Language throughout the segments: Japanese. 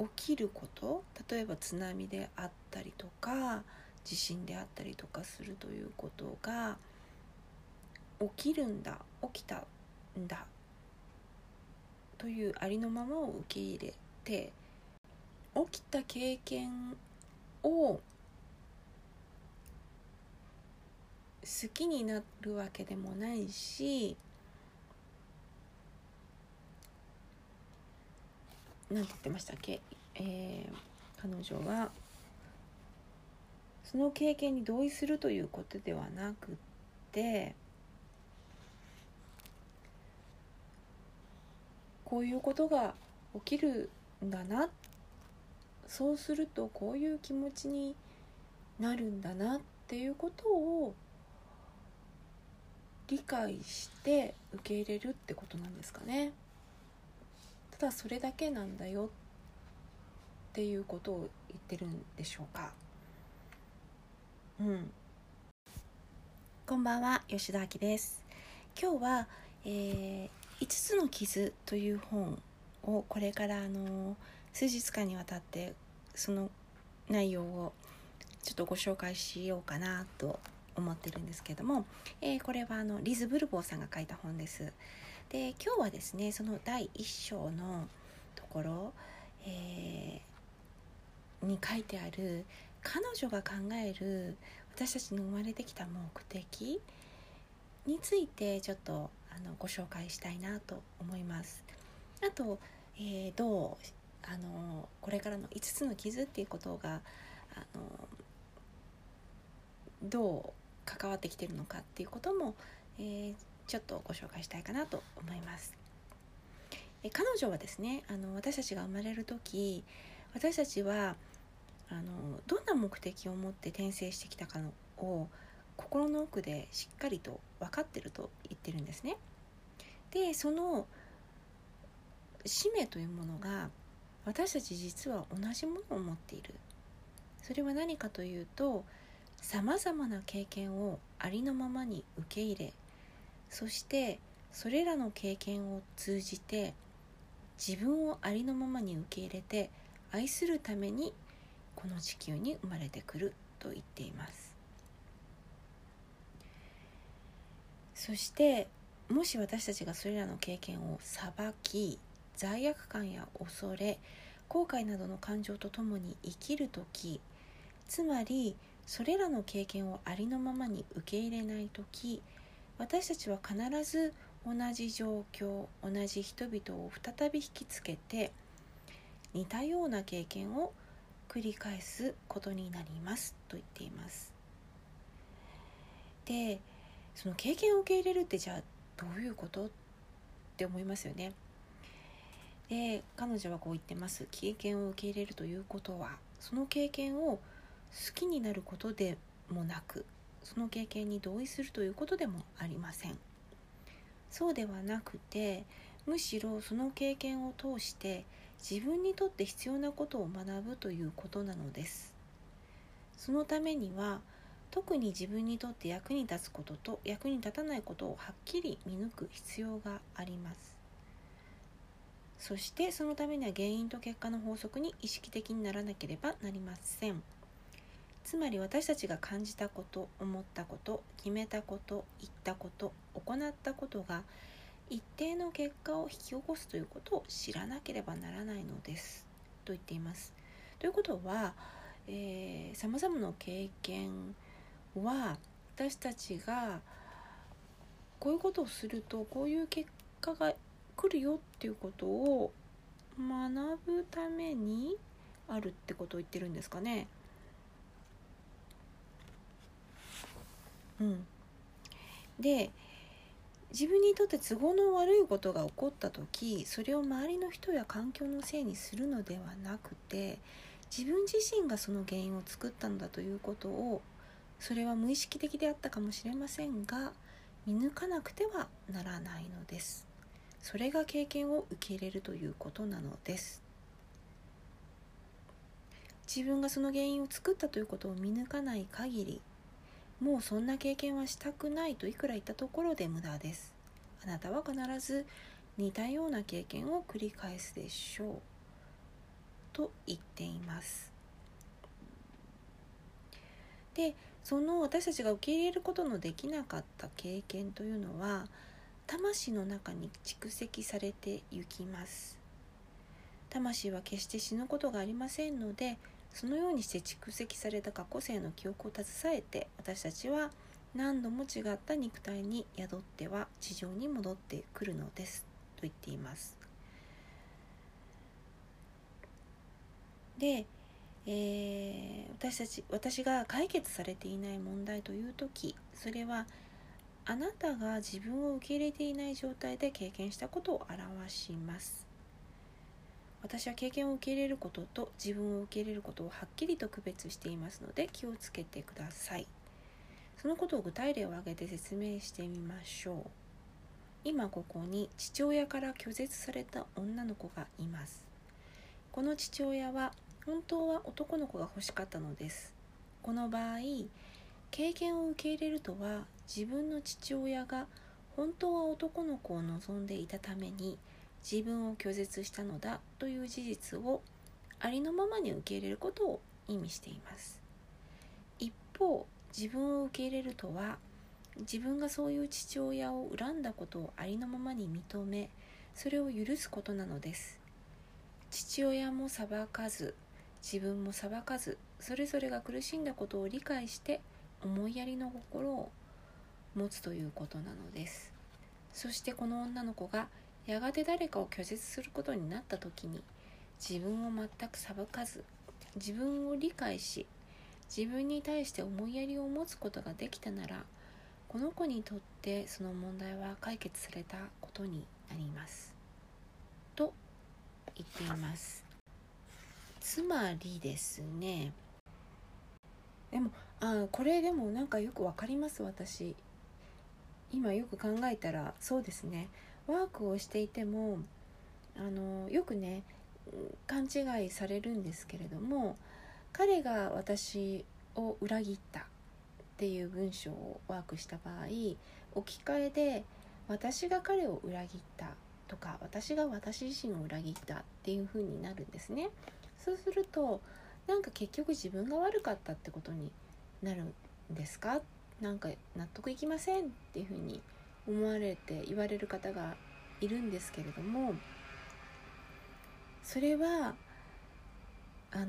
起きること例えば津波であったりとか地震であったりとかするということが起きるんだ起きたんだというありのままを受け入れて起きた経験を好きになるわけでもないし何て言ってましたっけ、えー、彼女はその経験に同意するということではなくってこういうことが起きるんだなそうするとこういう気持ちになるんだなっていうことを理解して受け入れるってことなんですかね。ただそれだけなんだよっていうことを言ってるんでしょうか。うん。こんばんは吉田明です。今日は、えー5つの傷という本をこれからあの数日間にわたってその内容をちょっとご紹介しようかなと思ってるんですけども、えー、これはあのリズ・ブルボーさんが書いた本です。で今日はですねその第1章のところ、えー、に書いてある彼女が考える私たちの生まれてきた目的についてちょっとあのご紹介したいなと思います。あと、えー、どうあのこれからの5つの傷っていうことがあのどう関わってきてるのかっていうことも、えー、ちょっとご紹介したいかなと思います。え彼女はですねあの私たちが生まれる時私たちはあのどんな目的を持って転生してきたかのを心の奥でしっかりと分かってると言ってるんですね。でその使命というものが私たち実は同じものを持っているそれは何かというとさまざまな経験をありのままに受け入れそしてそれらの経験を通じて自分をありのままに受け入れて愛するためにこの地球に生まれてくると言っています。そしてもし私たちがそれらの経験を裁き罪悪感や恐れ後悔などの感情とともに生きる時つまりそれらの経験をありのままに受け入れない時私たちは必ず同じ状況同じ人々を再び引きつけて似たような経験を繰り返すことになりますと言っています。でその経験を受け入れるってじゃあどういうこと？って思いますよね。で彼女はこう言ってます経験を受け入れるということはその経験を好きになることでもなくその経験に同意するということでもありません。そうではなくてむしろその経験を通して自分にとって必要なことを学ぶということなのです。そのためには特に自分にとって役に立つことと役に立たないことをはっきり見抜く必要があります。そしてそのためには原因と結果の法則に意識的にならなければなりません。つまり私たちが感じたこと思ったこと決めたこと言ったこと行ったことが一定の結果を引き起こすということを知らなければならないのですと言っていますということはさまざまな経験は私たちがこういうことをするとこういう結果が来るよっていうことを学ぶためにあるってことを言ってるんですかね。うん、で自分にとって都合の悪いことが起こった時それを周りの人や環境のせいにするのではなくて自分自身がその原因を作ったんだということをそれは無意識的であったかもしれませんが見抜かなくてはならないのです。それが経験を受け入れるということなのです。自分がその原因を作ったということを見抜かない限りもうそんな経験はしたくないといくら言ったところで無駄です。あなたは必ず似たような経験を繰り返すでしょう。と言っています。でその私たちが受け入れることのできなかった経験というのは魂の中に蓄積されてゆきます。魂は決して死ぬことがありませんのでそのようにして蓄積された過去世の記憶を携えて私たちは何度も違った肉体に宿っては地上に戻ってくるのです。と言っています。で、えー、私たち私が解決されていない問題という時それはあなたが自分を受け入れていない状態で経験したことを表します。私は経験を受け入れることと自分を受け入れることをはっきりと区別していますので気をつけてください。そのことを具体例を挙げて説明してみましょう。今ここに父親から拒絶された女の子がいます。この父親は本当は男の子が欲しかったのです。この場合経験を受け入れるとは自分の父親が本当は男の子を望んでいたために自分を拒絶したのだという事実をありのままに受け入れることを意味しています。一方自分を受け入れるとは自分がそういう父親を恨んだことをありのままに認めそれを許すことなのです。父親も裁かず自分も裁かずそれぞれが苦しんだことを理解して思いやりの心を持つということなのです。そしてこの女の子がやがて誰かを拒絶することになった時に自分を全く裁かず自分を理解し自分に対して思いやりを持つことができたならこの子にとってその問題は解決されたことになります。と言っています。つまりですねでもあこれでもなんかよくわかります私。今よく考えたらそうですね。ワークをしていてもあのよくね勘違いされるんですけれども彼が私を裏切ったっていう文章をワークした場合置き換えで私が彼を裏切ったとか私が私自身を裏切ったっていう風になるんですね。そうするとなんか結局自分が悪かったってことになるんですか？なんか納得いきませんっていう風に思われて言われる方がいるんですけれどもそれはあの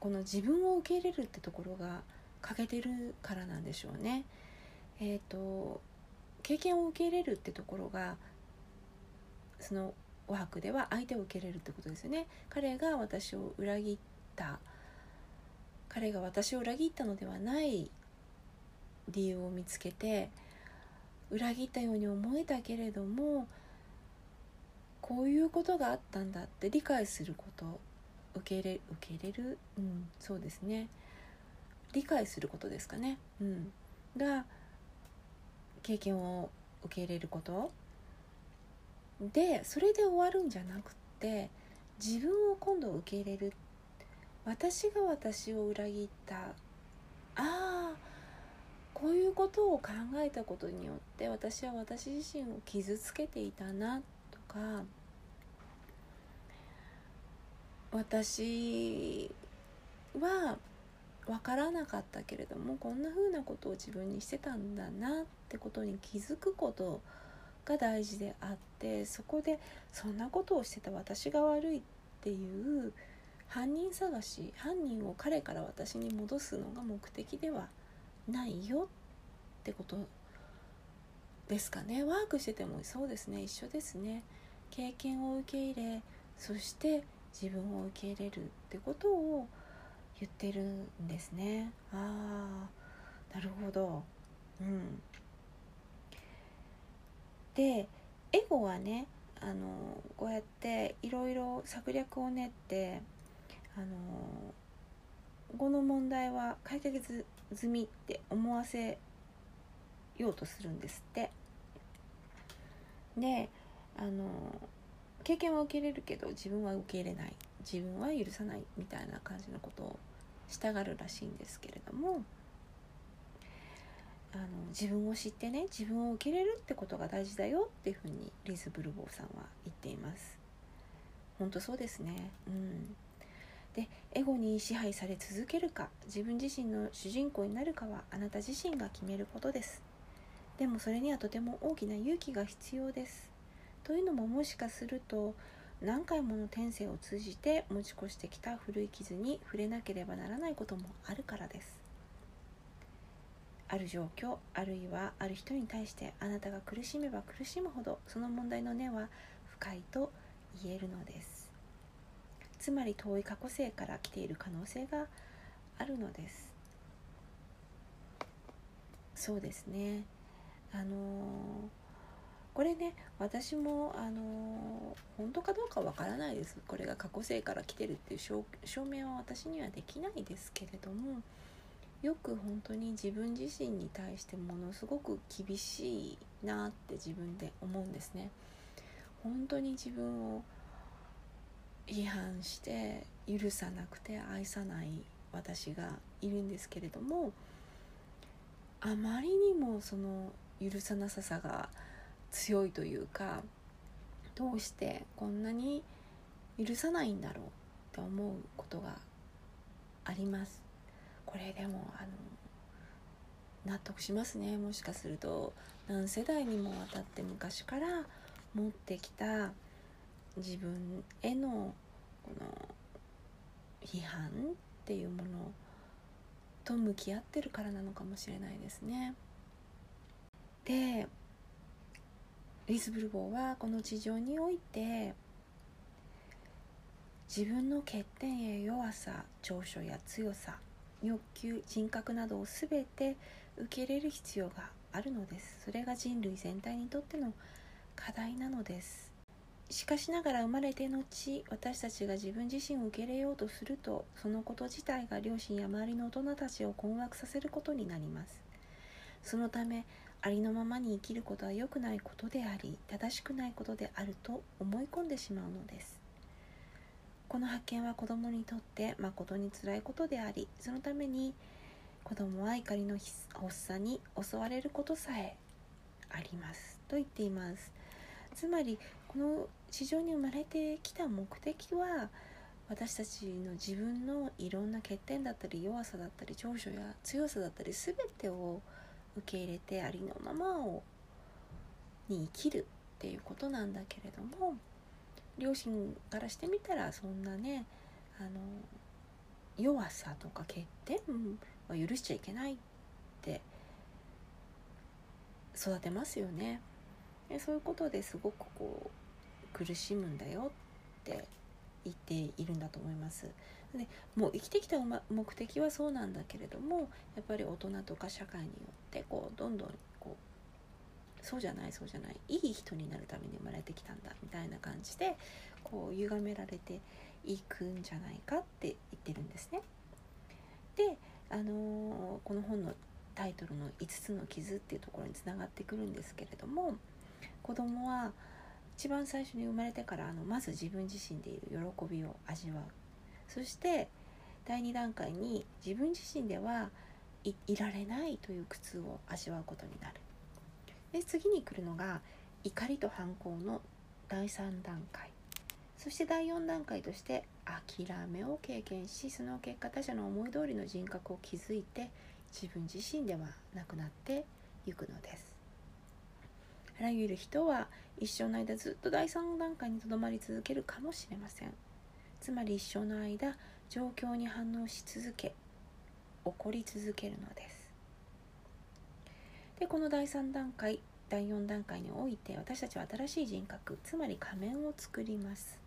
この自分を受け入れるってところが欠けてるからなんでしょうね。え、ー、と経験を受け入れるってところがそのワークでは相手を受け入れるってことですよね。彼が私を裏切った彼が私を裏切ったのではない理由を見つけて裏切ったように思えたけれどもこういうことがあったんだって理解すること受け入れ受け入れる、うん、そうですね。理解することですかね、うん、が経験を受け入れること。でそれで終わるんじゃなくって自分を今度受け入れる。私が私を裏切った。ああこういうことを考えたことによって私は私自身を傷つけていたなとか私は分からなかったけれどもこんな風なことを自分にしてたんだなってことに気づくことが大事であってそこでそんなことをしてた私が悪いっていう犯人探し犯人を彼から私に戻すのが目的ではないよってことですかね。ワークしててもそうですね。一緒ですね。経験を受け入れそして自分を受け入れるってことを言ってるんですね。ああなるほど。うん。でエゴはねあのこうやっていろいろ策略を練ってあのこの問題は解決済みって思わせようとするんですって。であの経験は受け入れるけど自分は受け入れない。自分は許さないみたいな感じのことをしたがるらしいんですけれども。あの自分を知ってね自分を受け入れるってことが大事だよっていうふうにリズ・ブルボーさんは言っています。本当そうですね。うん。でエゴに支配され続けるか自分自身の主人公になるかはあなた自身が決めることです。でもそれにはとても大きな勇気が必要です。というのももしかすると何回もの転生を通じて持ち越してきた古い傷に触れなければならないこともあるからです。ある状況あるいはある人に対してあなたが苦しめば苦しむほどその問題の根は深いと言えるのです。つまり遠い過去性から来ている可能性があるのです。そうですね。あのー、これね私もあのー、本当かどうかわからないです。これが過去性から来てるっていう証明は私にはできないですけれどもよく本当に自分自身に対してものすごく厳しいなって自分で思うんですね。本当に自分を違反して許さなくて愛さない私がいるんですけれどもあまりにもその許さなささが強いというかどうしてこんなに許さないんだろうって思うことがあります。これでもあの納得しますね。もしかすると何世代にもわたって昔から持ってきた自分へのこの批判っていうものと向き合ってるからなのかもしれないですね。でリスブルボーはこの地上において自分の欠点や弱さ長所や強さ欲求人格などを全て受け入れる必要があるのですそれが人類全体にとっての課題なのですしかしながら生まれて後私たちが自分自身を受け入れようとするとそのこと自体が両親や周りの大人たちを困惑させることになります。そのためありのままに生きることは良くないことであり正しくないことであると思い込んでしまうのです。この発見は子供にとって誠につらいことでありそのために子供は怒りの発作に襲われることさえあります。と言っています。つまりこの地上に生まれてきた目的は私たちの自分のいろんな欠点だったり弱さだったり長所や強さだったり全てを受け入れてありのままをに生きるっていうことなんだけれども両親からしてみたらそんなねあの弱さとか欠点は許しちゃいけないって育てますよね。でそういうことですごくこう苦しむんだよって言っているんだと思いますでもう生きてきた目的はそうなんだけれどもやっぱり大人とか社会によってこうどんどんこうそうじゃないそうじゃないいい人になるために生まれてきたんだみたいな感じでこう歪められていくんじゃないかって言ってるんですね。で、あのー、この本のタイトルの「5つの傷」っていうところにつながってくるんですけれども子供は一番最初に生まれてからあのまず自分自身でいる喜びを味わう。そして第2段階に自分自身ではいられないという苦痛を味わうことになる。で次に来るのが怒りと反抗の第3段階。そして第4段階として諦めを経験しその結果他者の思い通りの人格を築いて自分自身ではなくなっていくのです。あらゆる人は一生の間ずっと第3段階にとどまり続けるかもしれません。つまり一生の間状況に反応し続け起こり続けるのです。でこの第3段階第4段階において私たちは新しい人格つまり仮面を作ります。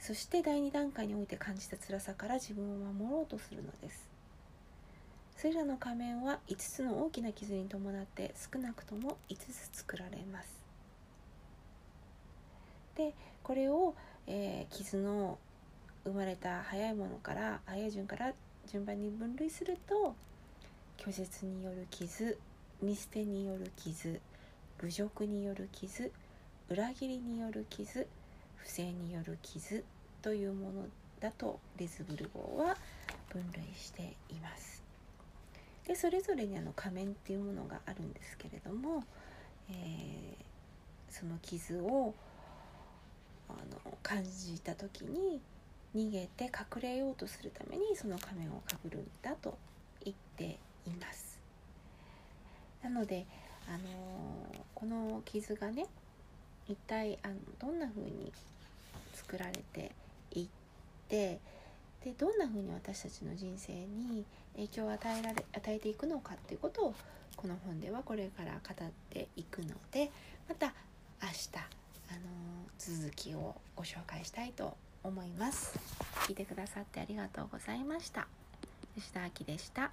そして第2段階において感じた辛さから自分を守ろうとするのです。それらの仮面は5つの大きな傷に伴って少なくとも5つ作られますでこれを、えー、傷の生まれた早いものから早い順から順番に分類すると拒絶による傷見捨てによる傷侮辱による傷裏切りによる傷不正による傷というものだとレズブル号は分類しています。でそれぞれにあの仮面っていうものがあるんですけれども、えー、その傷をあの感じた時に逃げて隠れようとするためにその仮面をかぶるんだと言っています。なので、あのこの傷がね一体あのどんな風に作られていってでどんな風に私たちの人生に影響を与えられ与えていくのかっていうことをこの本ではこれから語っていくのでまた明日、あの続きをご紹介したいと思います。聞いてくださってありがとうございました。吉田明でした。